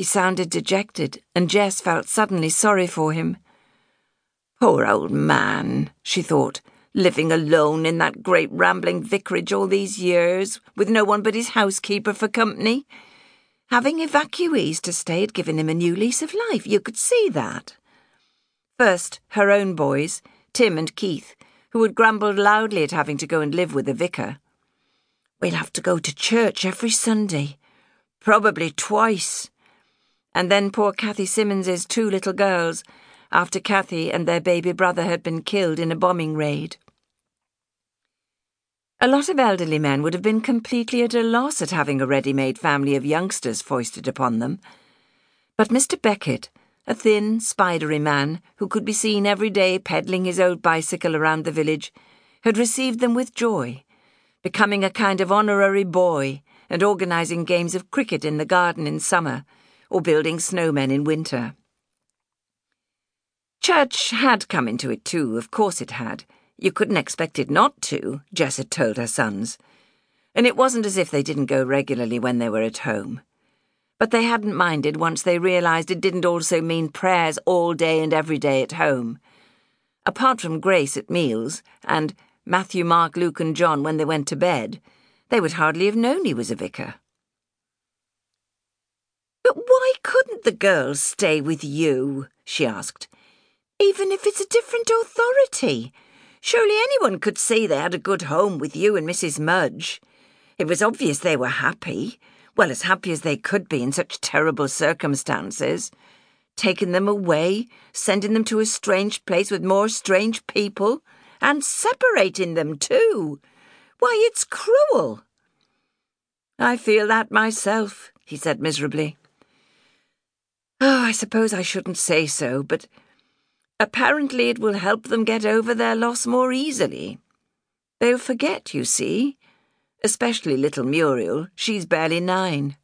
He sounded dejected, and Jess felt suddenly sorry for him. Poor old man, she thought, living alone in that great rambling vicarage all these years, with no one but his housekeeper for company. Having evacuees to stay had given him a new lease of life, you could see that. First, her own boys, Tim and Keith, who had grumbled loudly at having to go and live with the vicar. We'll have to go to church every Sunday, probably twice. And then poor Kathy Simmons's two little girls, after Kathy and their baby brother had been killed in a bombing raid. A lot of elderly men would have been completely at a loss at having a ready made family of youngsters foisted upon them. But Mr. Beckett, a thin, spidery man who could be seen every day peddling his old bicycle around the village, had received them with joy, becoming a kind of honorary boy and organising games of cricket in the garden in summer or building snowmen in winter. Church had come into it too, of course it had you couldn't expect it not to, Jess had told her sons. And it wasn't as if they didn't go regularly when they were at home. But they hadn't minded once they realised it didn't also mean prayers all day and every day at home. Apart from Grace at meals, and Matthew, Mark, Luke, and John when they went to bed, they would hardly have known he was a vicar. But why couldn't the girls stay with you? she asked. Even if it's a different authority. Surely anyone could see they had a good home with you and Mrs. Mudge. It was obvious they were happy, well, as happy as they could be in such terrible circumstances. Taking them away, sending them to a strange place with more strange people, and separating them too. Why, it's cruel. I feel that myself, he said miserably. Oh, I suppose I shouldn't say so, but Apparently, it will help them get over their loss more easily. They'll forget, you see. Especially little Muriel. She's barely nine.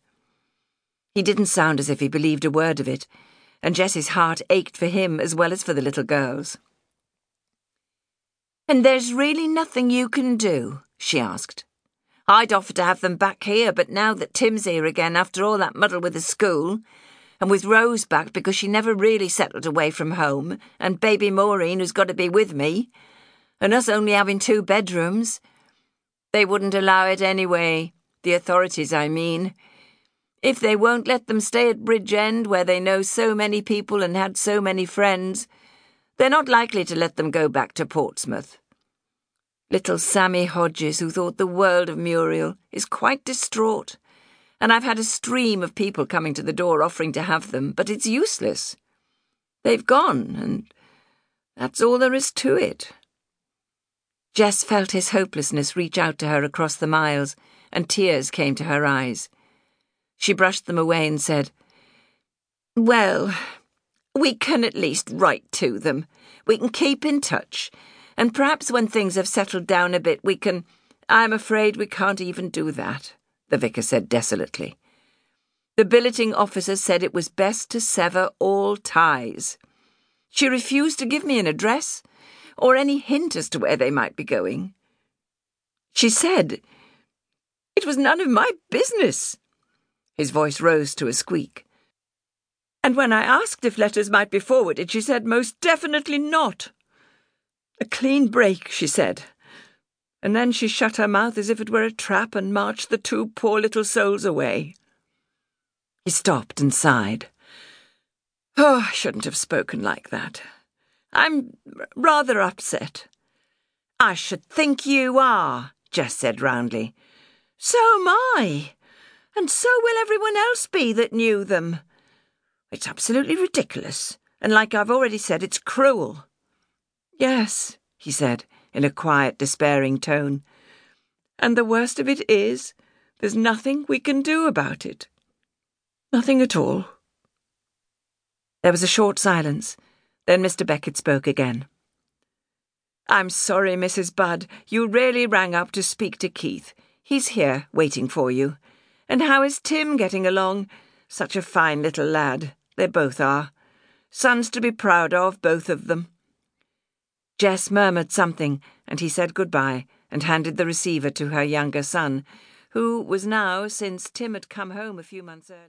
He didn't sound as if he believed a word of it, and Jess's heart ached for him as well as for the little girls. And there's really nothing you can do? she asked. I'd offer to have them back here, but now that Tim's here again after all that muddle with the school, and with Rose back because she never really settled away from home, and baby Maureen who's got to be with me, and us only having two bedrooms. They wouldn't allow it anyway, the authorities, I mean. If they won't let them stay at Bridge End, where they know so many people and had so many friends, they're not likely to let them go back to Portsmouth. Little Sammy Hodges, who thought the world of Muriel, is quite distraught and I've had a stream of people coming to the door offering to have them, but it's useless. They've gone, and that's all there is to it. Jess felt his hopelessness reach out to her across the miles, and tears came to her eyes. She brushed them away and said, Well, we can at least write to them. We can keep in touch, and perhaps when things have settled down a bit, we can. I'm afraid we can't even do that the vicar said desolately. The billeting officer said it was best to sever all ties. She refused to give me an address or any hint as to where they might be going. She said it was none of my business. His voice rose to a squeak. And when I asked if letters might be forwarded, she said most definitely not. A clean break, she said and then she shut her mouth as if it were a trap and marched the two poor little souls away. He stopped and sighed. Oh, I shouldn't have spoken like that. I'm rather upset. I should think you are, Jess said roundly. So am I. And so will everyone else be that knew them. It's absolutely ridiculous, and like I've already said, it's cruel. Yes, he said in a quiet, despairing tone. And the worst of it is, there's nothing we can do about it. Nothing at all. There was a short silence. Then Mr. Beckett spoke again. I'm sorry, Mrs. Budd. You really rang up to speak to Keith. He's here, waiting for you. And how is Tim getting along? Such a fine little lad. They both are. Sons to be proud of, both of them. Jess murmured something, and he said goodbye and handed the receiver to her younger son, who was now, since Tim had come home a few months earlier.